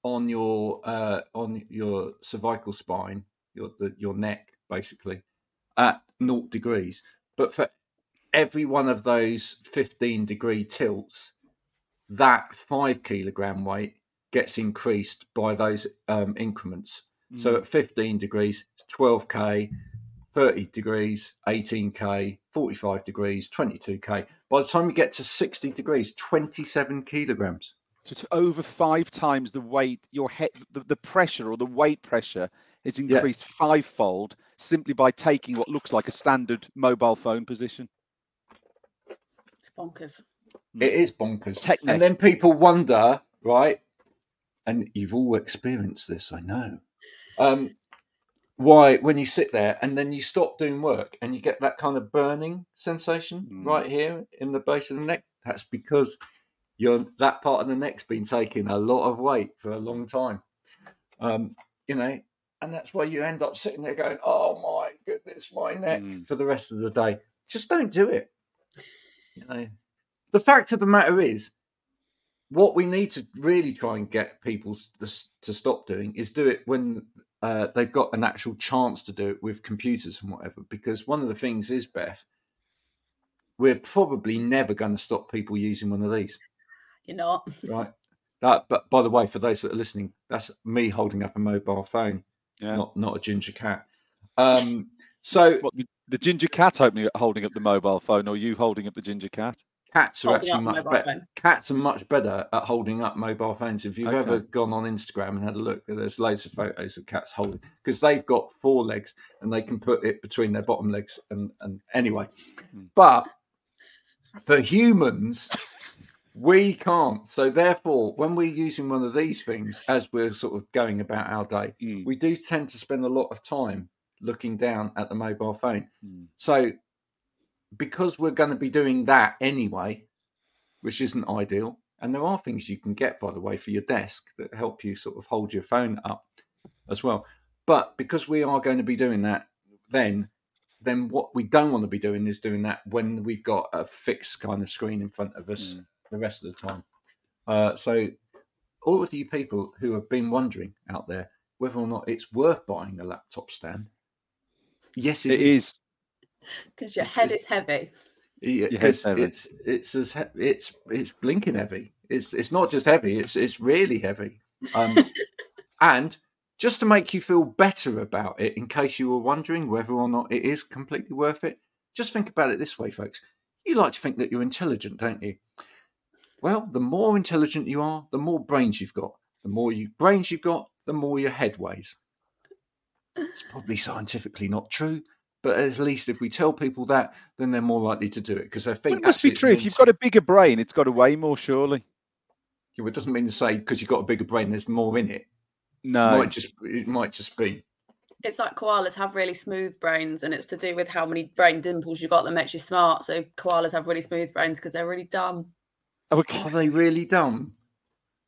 S1: on your uh, on your cervical spine, your the, your neck, basically, at naught degrees. But for every one of those 15 degree tilts, that five kilogram weight gets increased by those um, increments. Mm. So at 15 degrees, 12k, 30 degrees, 18k, 45 degrees, 22k. By the time you get to 60 degrees, 27 kilograms.
S2: So it's over five times the weight, your head, the, the pressure or the weight pressure is increased yeah. fivefold simply by taking what looks like a standard mobile phone position.
S3: It's bonkers.
S1: It is bonkers. Technic. And then people wonder, right? And you've all experienced this, I know. Um, why when you sit there and then you stop doing work and you get that kind of burning sensation mm. right here in the base of the neck that's because you're that part of the neck's been taking a lot of weight for a long time um, you know and that's why you end up sitting there going oh my goodness my neck mm. for the rest of the day just don't do it you know the fact of the matter is what we need to really try and get people to stop doing is do it when uh, they've got an actual chance to do it with computers and whatever. Because one of the things is, Beth, we're probably never going to stop people using one of these.
S3: You're not.
S1: Right. That, but by the way, for those that are listening, that's me holding up a mobile phone, yeah. not not a ginger cat. Um, so
S2: what, the, the, ginger cat holding, holding up the mobile phone, or you holding up the ginger cat?
S1: Cats are actually much better. Cats are much better at holding up mobile phones. If you've okay. ever gone on Instagram and had a look, there's loads of photos of cats holding because they've got four legs and they can put it between their bottom legs. And, and anyway, mm. but for humans, we can't. So therefore, when we're using one of these things as we're sort of going about our day, mm. we do tend to spend a lot of time looking down at the mobile phone. Mm. So because we're going to be doing that anyway, which isn't ideal. And there are things you can get, by the way, for your desk that help you sort of hold your phone up as well. But because we are going to be doing that, then then what we don't want to be doing is doing that when we've got a fixed kind of screen in front of us mm. the rest of the time. Uh, so, all of you people who have been wondering out there whether or not it's worth buying a laptop stand, yes,
S2: it, it is. is
S3: because your it's, head is heavy.
S1: Yeah, it's it's it's as he- it's it's blinking heavy. It's it's not just heavy. It's it's really heavy. Um, and just to make you feel better about it, in case you were wondering whether or not it is completely worth it, just think about it this way, folks. You like to think that you're intelligent, don't you? Well, the more intelligent you are, the more brains you've got. The more you brains you've got, the more your head weighs. It's probably scientifically not true, But at least if we tell people that, then they're more likely to do it because they
S2: Well,
S1: think
S2: it must be true. If you've got a bigger brain, it's got to weigh more, surely.
S1: Yeah, well, it doesn't mean to say because you've got a bigger brain, there's more in it. It
S2: No.
S1: might just it might just be
S3: It's like koalas have really smooth brains, and it's to do with how many brain dimples you got that makes you smart. So koalas have really smooth brains because they're really dumb.
S2: Oh, okay.
S1: Are they really dumb?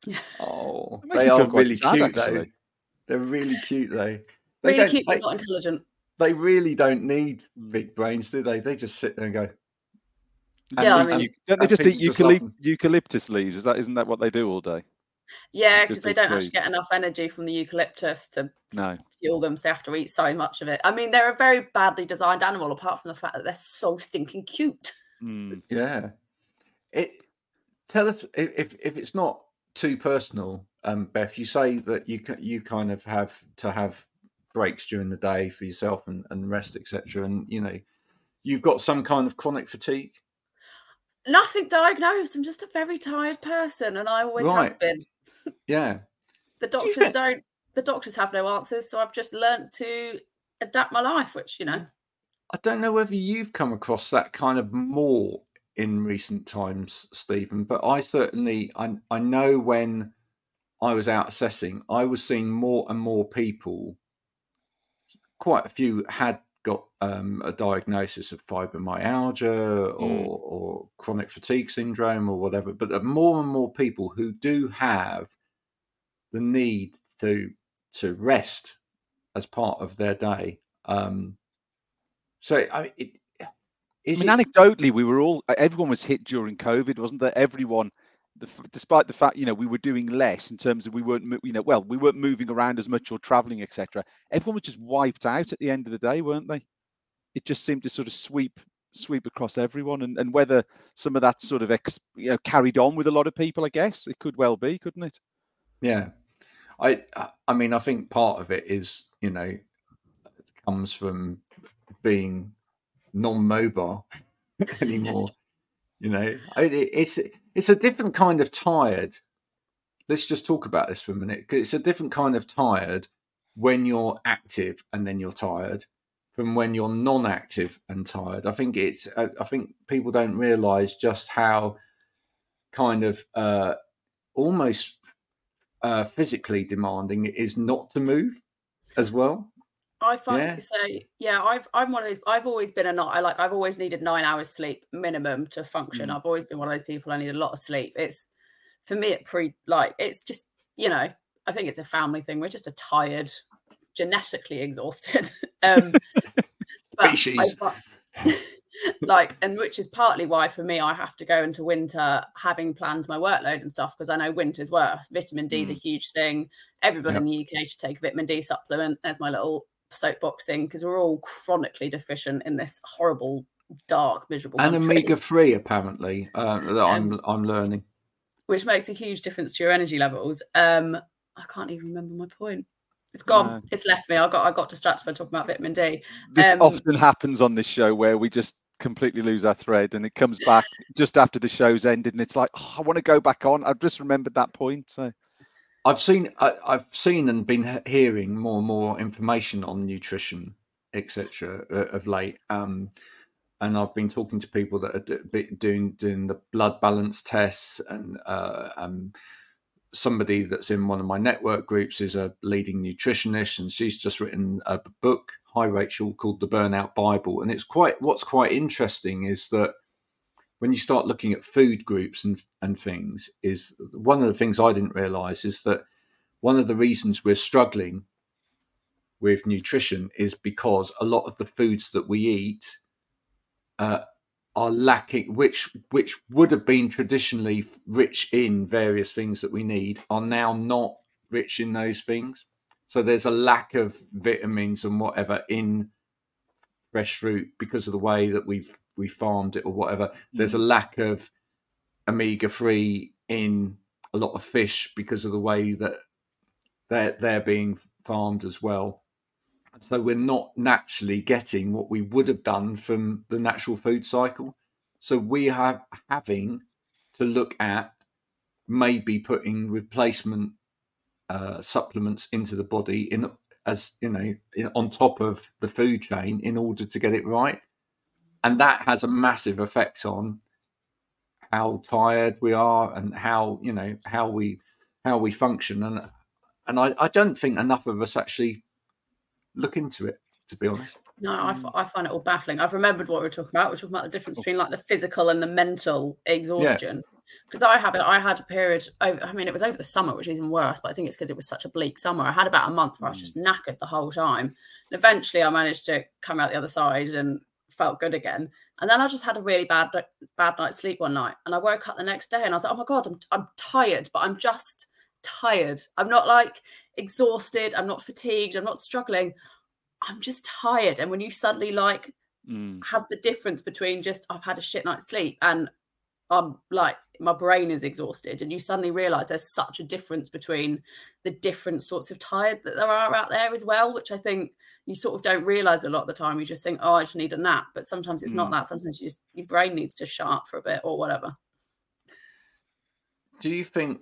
S3: Yeah.
S1: Oh, they are really
S2: sad,
S1: cute though. They're really cute though. They
S3: Really
S1: don't.
S3: cute,
S1: they,
S3: but not intelligent.
S1: they really don't need big brains, do they? They just sit there and go. And
S3: Yeah, I
S1: people-
S3: mean-
S2: Don't they just eat
S1: people
S2: eucalypt- eucalyptus leaves? Is that isn't that what they do all day?
S3: Yeah, because they
S2: eat
S3: don't
S2: fruit.
S3: actually get enough energy from the eucalyptus to
S2: No.
S3: fuel them, so they have to eat so much of it. I mean, they're a very badly designed animal, apart from the fact that they're so stinking cute.
S2: Mm.
S1: Yeah. It. Tell us if if, if it's not too personal, um, Beth. You say that you ca- you kind of have to have breaks during the day for yourself and, and rest, etc. And you know, you've got some kind of chronic fatigue.
S3: Nothing diagnosed. I'm just a very tired person, and I always
S1: Right.
S3: have been.
S1: Yeah.
S3: The
S1: Do
S3: doctors
S1: get-
S3: don't. The doctors have no answers, so I've just learnt to adapt my life, which you know.
S1: I don't know whether you've come across that kind of more in recent times, Steven, but I certainly I I know when I was out assessing, I was seeing more and more people. Quite a few had got um, a diagnosis of fibromyalgia or, or chronic fatigue syndrome or whatever, but more and more people who do have the need to to rest as part of their day. Um, so I mean, it,
S2: I mean,
S1: it,
S2: anecdotally, we were all everyone was hit during COVID, wasn't there? Everyone, the, despite the fact you know we were doing less in terms of we weren't you know well we weren't moving around as much or traveling etc. Everyone was just wiped out at the end of the day, weren't they? It just seemed to sort of sweep sweep across everyone, and, and whether some of that sort of ex, you know carried on with a lot of people, I guess it could well be, couldn't it?
S1: yeah. I I mean I think part of it is you know comes from being non-mobile anymore. you know, it, it's it's a different kind of tired. Let's just talk about this for a minute it's a different kind of tired when you're active and then you're tired from when you're non-active and tired. I think it's I, I think people don't realise just how kind of uh, almost uh, physically demanding it is not to move as well.
S3: I find
S1: Yeah.
S3: so yeah, I've I'm one of those I've always been a not I like I've always needed nine hours sleep minimum to function.
S2: Mm.
S3: I've always been one of those people I need a lot of sleep. It's for me it pre like it's just, you know, I think it's a family thing. We're just a tired, genetically exhausted. um
S1: Species.
S3: like and which is partly why for me I have to go into winter having planned my workload and stuff because I know winter's worse. Vitamin D is a huge thing. Everybody
S1: Yep.
S3: in the UK should take a vitamin D supplement. There's my little soapbox thing because we're all chronically deficient in this horrible, dark, miserable
S1: and
S3: country,
S1: omega three apparently uh, that I'm I'm learning.
S3: which makes a huge difference to your energy levels. Um, I can't even remember my point. It's gone.
S2: No.
S3: It's left me. I got I got distracted by talking about vitamin D.
S2: This
S3: Um,
S2: often happens on this show where we just completely lose our thread and it comes back just after the show's ended and it's like oh, I want to go back on. I've just remembered that point. So
S1: I've seen I, I've seen and been hearing more and more information on nutrition, etc. Uh, of late. Um, and I've been talking to people that are doing doing the blood balance tests, and uh, um, somebody that's in one of my network groups is a leading nutritionist, and she's just written a book. Hi, Rachel, called the Burnout Bible, and it's quite what's quite interesting is that when you start looking at food groups and and things, is one of the things I didn't realise is that one of the reasons we're struggling with nutrition is because a lot of the foods that we eat uh, are lacking, which which would have been traditionally rich in various things that we need, are now not rich in those things. So there's a lack of vitamins and whatever in fresh fruit because of the way that we've we farmed it or whatever. There's a lack of omega three in a lot of fish because of the way that they're they're being farmed as well. So we're not naturally getting what we would have done from the natural food cycle. So we have having to look at maybe putting replacement uh, supplements into the body in as you know on top of the food chain in order to get it right and that has a massive effect on how tired we are and how you know how we how we function and and I, I don't think enough of us actually look into it to be honest
S3: no I, f- mm. I find it all baffling i've remembered what we are talking about we're talking about the difference between like the physical and the mental exhaustion because I have it. I had a period. over, I mean, it was over the summer, which is even worse. But I think it's because it was such a bleak summer. I had about a month where I was mm. just knackered the whole time, and eventually I managed to come out the other side and felt good again. And then I just had a really bad bad night's sleep one night, and I woke up the next day and I was like, "Oh my god, I'm I'm tired, but I'm just tired. I'm not like exhausted. I'm not fatigued. I'm not struggling. I'm just tired." And when you suddenly like mm. have the difference between just I've had a shit night's sleep and I'm like my brain is exhausted and you suddenly realize there's such a difference between the different sorts of tired that there are out there as well which i think you sort of don't realize a lot of the time. You just think oh i just need a nap but sometimes it's mm. not that. Sometimes you just your brain needs to shut up for a bit or whatever.
S1: Do you think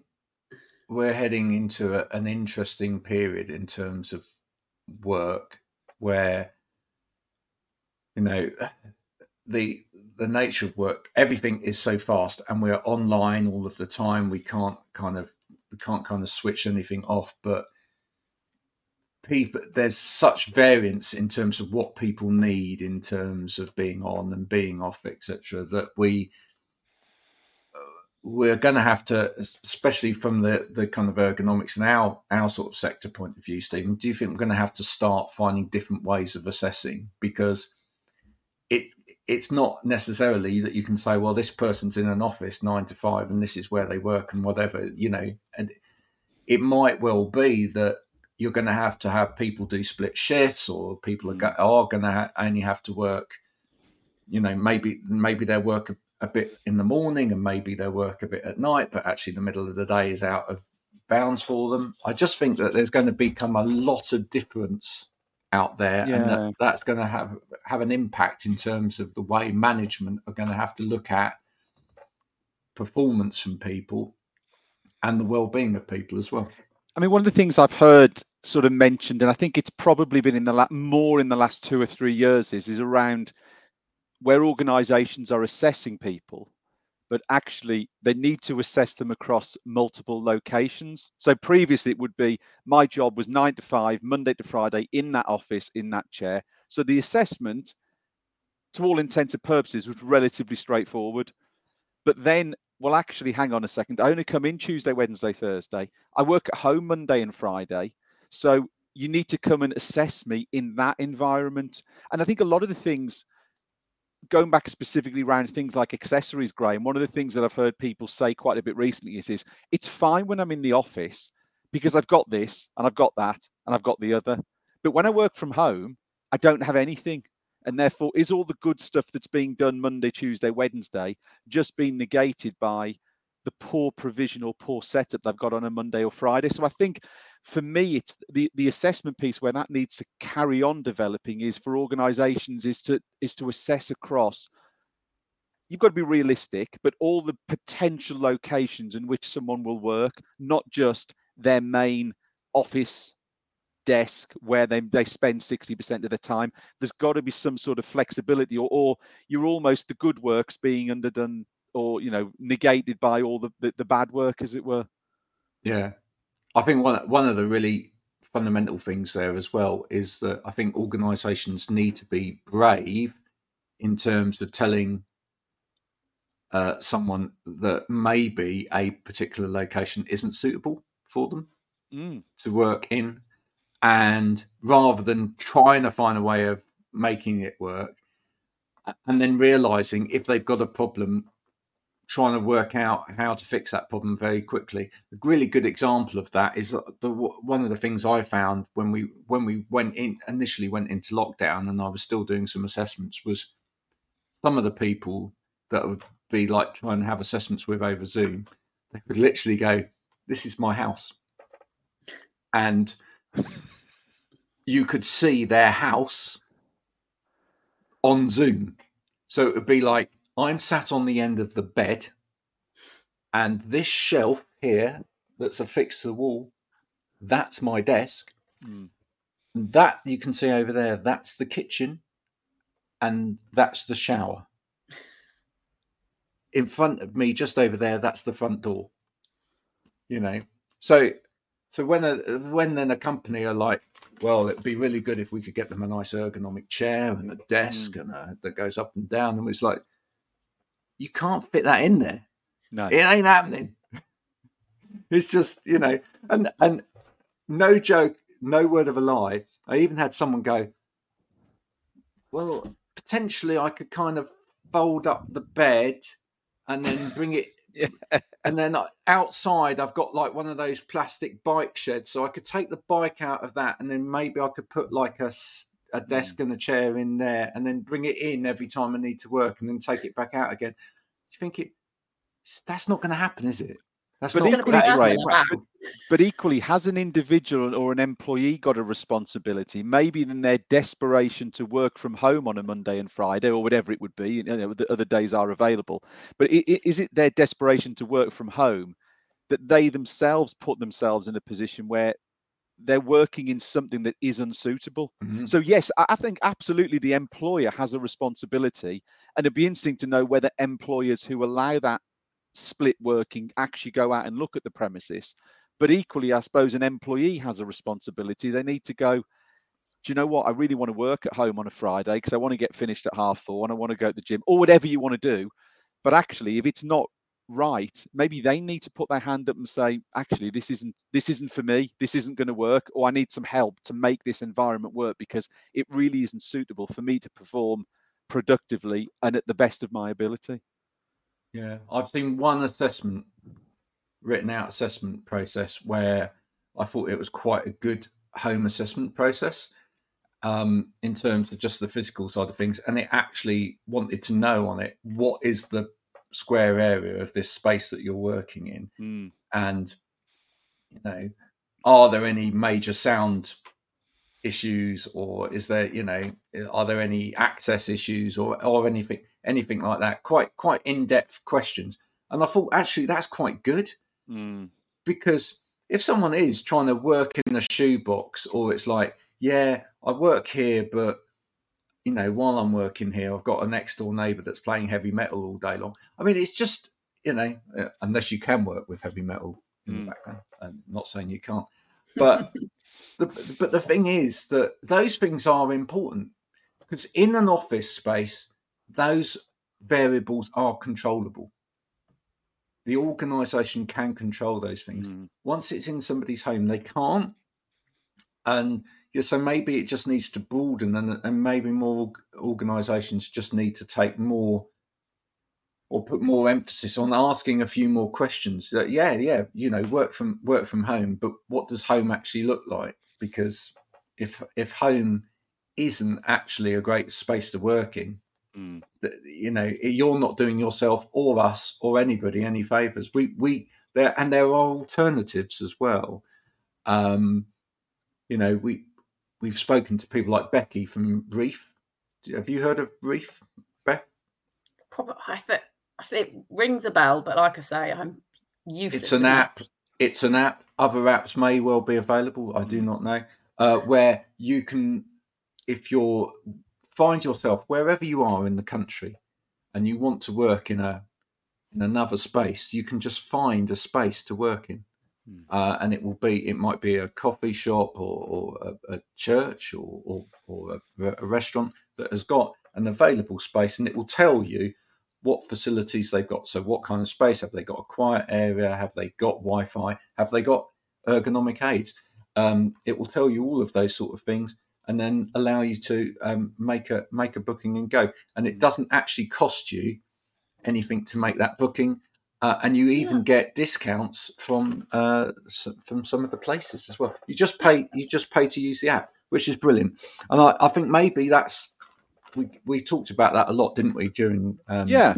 S1: we're heading into a, an interesting period in terms of work where you know the the nature of work, everything is so fast, and we're online all of the time. We can't kind of we can't kind of switch anything off. But people, there's such variance in terms of what people need in terms of being on and being off, etc. That we uh, we're going to have to, especially from the the kind of ergonomics and our our sort of sector point of view, Steven. Do you think we're going to have to start finding different ways of assessing because it it's not necessarily that you can say, well, this person's in an office nine to five and this is where they work and whatever, you know. And it might well be that you're going to have to have people do split shifts or people are, mm. go- are going to ha- only have to work, you know, maybe maybe they work a, a bit in the morning and maybe they work a bit at night, but actually the middle of the day is out of bounds for them. I just think that there's going to become a lot of difference out there, yeah. and that, that's going to have have an impact in terms of the way management are going to have to look at performance from people and the well-being of people as well.
S2: I mean, one of the things I've heard sort of mentioned, and I think it's probably been in the la- more in the last two or three years, is is around where organisations are assessing people but actually they need to assess them across multiple locations. So previously it would be my job was nine to five, Monday to Friday in that office, in that chair. So the assessment, to all intents and purposes, was relatively straightforward. But then, well, actually, hang on a second. I only come in Tuesday, Wednesday, Thursday. I work at home Monday and Friday. So you need to come and assess me in that environment. And I think a lot of the things going back specifically around things like accessories, Graham, one of the things that I've heard people say quite a bit recently is, is it's fine when I'm in the office because I've got this and I've got that and I've got the other. But when I work from home, I don't have anything. And therefore, is all the good stuff that's being done Monday, Tuesday, Wednesday just being negated by the poor provision or poor setup they've got on a Monday or Friday? So I think for me, it's the, the assessment piece where that needs to carry on developing is for organizations is to is to assess across you've got to be realistic, but all the potential locations in which someone will work, not just their main office desk where they, they spend 60% of the time. There's got to be some sort of flexibility, or, or you're almost the good works being underdone or you know negated by all the, the, the bad work, as it were.
S1: Yeah, I think one one of the really fundamental things there as well is that I think organisations need to be brave in terms of telling uh, someone that maybe a particular location isn't suitable for them mm. to work in, and rather than trying to find a way of making it work, and then realizing if they've got a problem trying to work out how to fix that problem very quickly. A really good example of that is uh, the one of the things I found when we when we went in initially went into lockdown and I was still doing some assessments was some of the people that would be like trying to have assessments with over Zoom, they would literally go, "This is my house," and you could see their house on Zoom. So it would be like I'm sat on the end of the bed, and this shelf here that's affixed to the wall, that's my desk. Mm. that you can see over there, that's the kitchen, and that's the shower. In front of me, just over there, that's the front door. You know, so so when a when then a company are like, well, it'd be really good if we could get them a nice ergonomic chair and a desk
S2: Mm.
S1: and a, that goes up and down, and it's like, you can't fit that in there.
S2: No.
S1: It ain't happening. It's just you know, and and no joke, no word of a lie. I even had someone go, well, potentially I could kind of fold up the bed and then bring it.
S2: Yeah.
S1: And then outside, I've got like one of those plastic bike sheds, so I could take the bike out of that, and then maybe I could put like a a hmm. desk and a chair in there, and then bring it in every time I need to work, and then take it back out again. Do you think it? That's not going to happen, is it? That's
S2: But
S1: not
S3: equally,
S1: that is
S3: Ray.
S2: But equally, has an individual or an employee got a responsibility? Maybe in their desperation to work from home on a Monday and Friday, or whatever it would be, you know, the other days are available. But i- i- is it their desperation to work from home that they themselves put themselves in a position where they're working in something that is unsuitable?
S1: Mhm.
S2: So yes, I I think absolutely the employer has a responsibility, and it'd be interesting to know whether employers who allow that split working actually go out and look at the premises. But equally, I suppose an employee has a responsibility. They need to go. Do you know what? I really want to work at home on a Friday because I want to get finished at half four and I want to go to the gym or whatever you want to do. But actually, if it's not right, maybe they need to put their hand up and say, actually, this isn't this isn't for me. This isn't going to work, or I need some help to make this environment work because it really isn't suitable for me to perform productively and at the best of my ability.
S1: Yeah, I've seen one assessment, written out assessment process where I thought it was quite a good home assessment process um, in terms of just the physical side of things. And it actually wanted to know on it what is the square area of this space that you're working in.
S2: Mm,
S1: And, you know, are there any major sound issues or is there, you know, are there any access issues or, or anything, anything like that? Quite, quite in-depth questions. And I thought actually that's quite good
S2: mm,
S1: because if someone is trying to work in a shoebox or it's like yeah i work here but you know while i'm working here i've got a next door neighbor that's playing heavy metal all day long i mean it's just you know uh, unless you can work with heavy metal in
S2: Mm.
S1: the background i'm not saying you can't but the, but the thing is that those things are important because in an office space those variables are controllable the organization can control those things
S2: mm.
S1: once it's in somebody's home, they can't. And yeah, so maybe it just needs to broaden, and, and maybe more organisations just need to take more or put more emphasis on asking a few more questions. That yeah, yeah, you know, work from work from home, but what does home actually look like? Because if if home isn't actually a great space to work in,
S2: Mm.
S1: that you know you're not doing yourself or us or anybody any favors we we there and there are alternatives as well um you know we we've spoken to people like becky from reef. Have you heard of reef beth?
S3: Probably, I think, I think it rings a bell, but like I say, I'm useless.
S1: it's an app.
S3: maps.
S1: it's an app. Other apps may well be available i do not know uh where you can if you're find yourself wherever you are in the country and you want to work in a in another space you can just find a space to work in
S2: Hmm.
S1: uh, and it will be it might be a coffee shop or, or a, a church or, or, or a, a restaurant that has got an available space and it will tell you what facilities they've got. So what kind of space? Have they got a quiet area? Have they got wi-fi? Have they got ergonomic aids? Um, it will tell you all of those sort of things and then allow you to um, make a make a booking and go. And it doesn't actually cost you anything to make that booking uh, and you even
S3: Yeah.
S1: get discounts from uh, from some of the places as well. You just pay you just pay to use the app, which is brilliant. And I, I think maybe that's we we talked about that a lot, didn't we, during um,
S2: Yeah,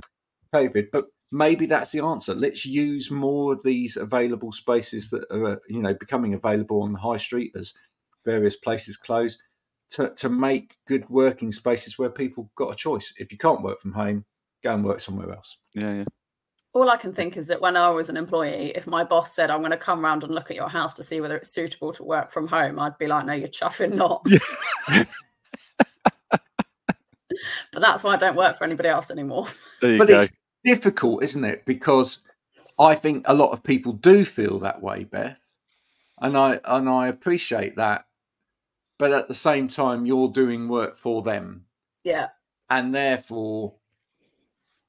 S1: COVID? But maybe that's the answer. Let's use more of these available spaces that are uh, you know becoming available on the high street as various places close to to make good working spaces where people got a choice. If you can't work from home, go and work somewhere else.
S2: yeah, yeah.
S3: All I can think is that when I was an employee, if my boss said, I'm going to come round and look at your house to see whether it's suitable to work from home, I'd be like, no, you're chuffing not. but that's why I don't work for anybody else anymore.
S1: But
S2: go.
S1: it's difficult, isn't it? Because I think a lot of people do feel that way, Beth, and I and I appreciate that. But at the same time, you're doing work for them,
S3: Yeah.
S1: and therefore,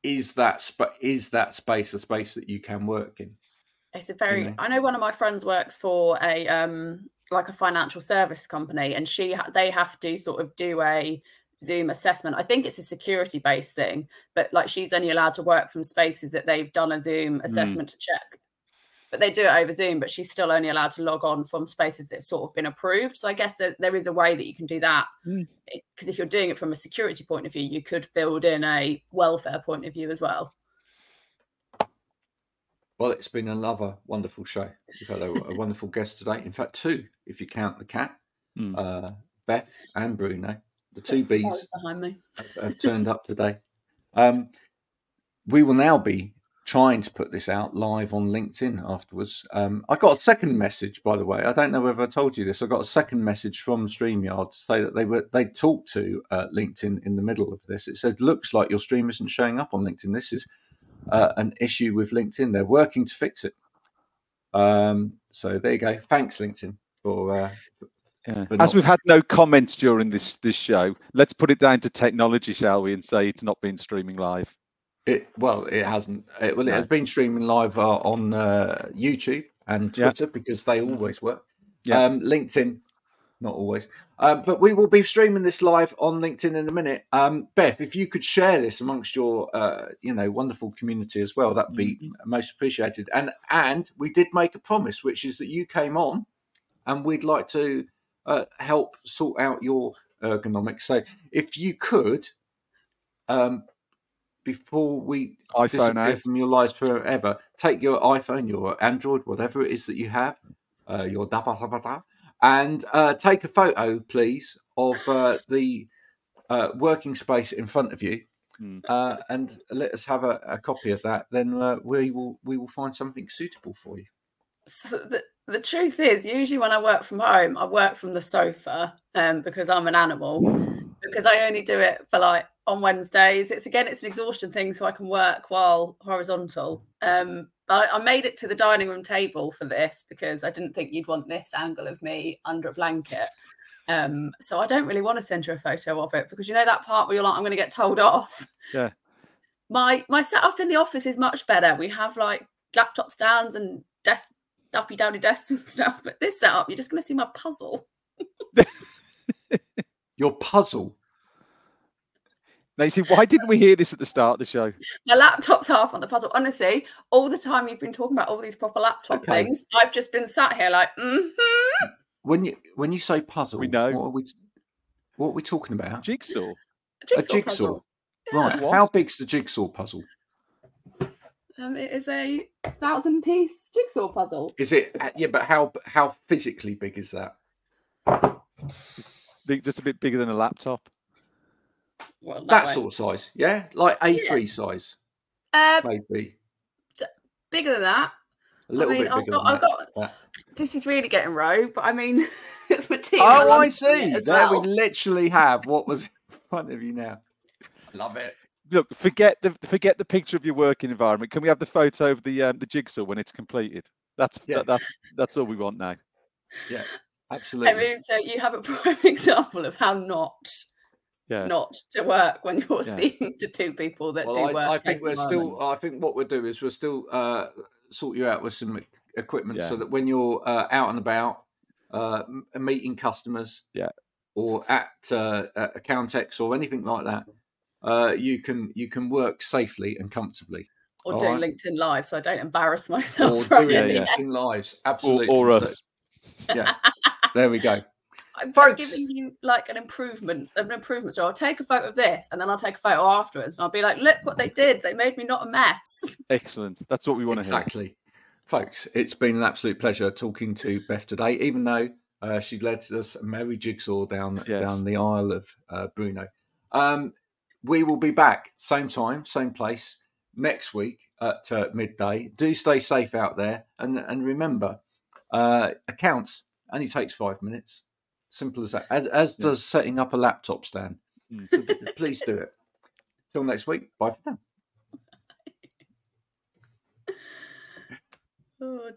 S1: is that sp- is that space a space that you can work in?
S3: It's a very.
S1: know?
S3: I know one of my friends works for a um like a financial service company, and she they have to sort of do a Zoom assessment. I think it's a security based thing, but like she's only allowed to work from spaces that they've done a Zoom assessment to check. But they do it over Zoom, but she's still only allowed to log on from spaces that have sort of been approved. So I guess that there is a way that you can do that.
S2: Mm.
S3: Because if you're doing it from a security point of view, you could build in a welfare point of view as well.
S1: Well, it's been another wonderful show. We've had a, a wonderful guest today. In fact, two, if you count the cat,
S2: Hmm.
S1: uh, Beth and Bruno, the two bees.
S3: behind me.
S1: have, have turned up today. Um, we will now be trying to put this out live on LinkedIn afterwards. Um, I got a second message, by the way. I don't know whether I told you this. I got a second message from StreamYard to say that they were they talked to uh, LinkedIn in the middle of this. It says, "Looks like your stream isn't showing up on LinkedIn. This is uh, an issue with LinkedIn. They're working to fix it." Um, so there you go. Thanks, LinkedIn, for uh,
S2: Yeah.
S1: but
S2: As we've had no comments during this this show, let's put it down to technology, shall we, and say it's not been streaming live.
S1: It well, it hasn't. It, well, it
S2: No.
S1: has been streaming live uh, on uh, YouTube and
S2: Yeah.
S1: Twitter because they always work.
S2: Yeah.
S1: Um, LinkedIn, not always. Um, but we will be streaming this live on LinkedIn in a minute. Um, Beth, if you could share this amongst your, uh, you know, wonderful community as well, that'd be
S2: Mm-hmm.
S1: most appreciated. And and we did make a promise, which is that you came on, and we'd like to uh, help sort out your ergonomics. So if you could, um, before we
S2: iPhone
S1: disappear
S2: out.
S1: from your lives forever. Take your iPhone, your Android, whatever it is that you have, uh, your da ba da ba da, and uh, take a photo, please, of uh, the uh, working space in front of you, uh, and let us have a, a copy of that. Then uh, we will we will find something suitable for you.
S3: So the, the truth is, usually when I work from home, I work from the sofa um, because I'm an animal. Because I only do it for like on Wednesdays. It's again, it's an exhaustion thing, so I can work while horizontal. Um, I, I made it to the dining room table for this because I didn't think you'd want this angle of me under a blanket. Um, so I don't really want to send you a photo of it because you know that part where you're like, I'm going to get told off.
S2: Yeah.
S3: My my setup in the office is much better. We have like laptop stands and desk dappy downy desks and stuff. But this setup, you're just going to see my puzzle.
S1: Your puzzle.
S2: Now you see, why didn't we hear this at the start of the show?
S3: My laptop's half on the puzzle. Honestly, all the time you've been talking about all these proper laptop
S1: Okay.
S3: things, I've just been sat here like, mm-hmm.
S1: When you when you say puzzle, we
S2: know.
S1: What are we what are we talking about?
S2: Jigsaw.
S1: a jigsaw.
S3: puzzle.
S1: Right.
S2: What?
S1: How big's the jigsaw puzzle?
S3: Um, it is a thousand piece jigsaw puzzle.
S1: Is it? uh, Yeah, but how how physically big is that?
S2: Just a bit bigger than a laptop.
S3: Well,
S1: that
S3: way.
S1: sort of size, yeah, like A3 size,
S3: Uh,
S1: maybe
S3: bigger than that.
S1: a little
S3: mean,
S1: bit
S3: I've
S1: bigger
S3: got-
S1: than
S3: I've
S1: that.
S3: got-
S1: Yeah.
S3: This is really getting rogue, but I mean, it's my team.
S1: Oh, I
S3: love it
S1: see. There
S3: well.
S1: we literally have what was in front of you now. I love it.
S2: Look, forget the forget the picture of your working environment. Can we have the photo of the um, the jigsaw when it's completed? That's
S1: Yeah.
S2: that, that's that's all we want now.
S1: Yeah, absolutely.
S3: I mean, so you have a prime example of how not
S2: Yeah.
S3: not to work when you're
S2: Yeah.
S3: speaking to two people that do
S1: well,
S3: work.
S1: I, I think we're still. I think what we'll do is we'll still uh, sort you out with some equipment so that when you're uh, out and about, uh, meeting customers,
S2: Yeah.
S1: or at uh, at Accountex or anything like that, uh, you can you can work safely and comfortably.
S3: or
S1: all
S3: doing
S1: right.
S3: LinkedIn Live, so I don't embarrass myself.
S1: or
S3: for
S1: doing
S2: Yeah,
S3: anything.
S2: yeah.
S1: LinkedIn lives. Absolutely.
S2: or
S1: So,
S2: us.
S1: yeah. There we go.
S3: I'm
S1: Folks.
S3: giving you like an improvement, an improvement. So I'll take a photo of this, and then I'll take a photo afterwards, and I'll be like, "Look what they did! They made me not a mess."
S2: Excellent. That's what we want to hear.
S1: Exactly. Folks, it's been an absolute pleasure talking to Beth today, even though uh, she led us a merry jigsaw down
S2: Yes.
S1: down the aisle of uh, Bruno. Um, we will be back same time, same place next week at uh, midday. Do stay safe out there, and and remember, uh, accounts only takes five minutes. Simple as that. As, as
S2: Yeah.
S1: does setting up a laptop stand.
S2: Mm.
S1: So please do it. Till next week. Bye for now.
S3: Oh,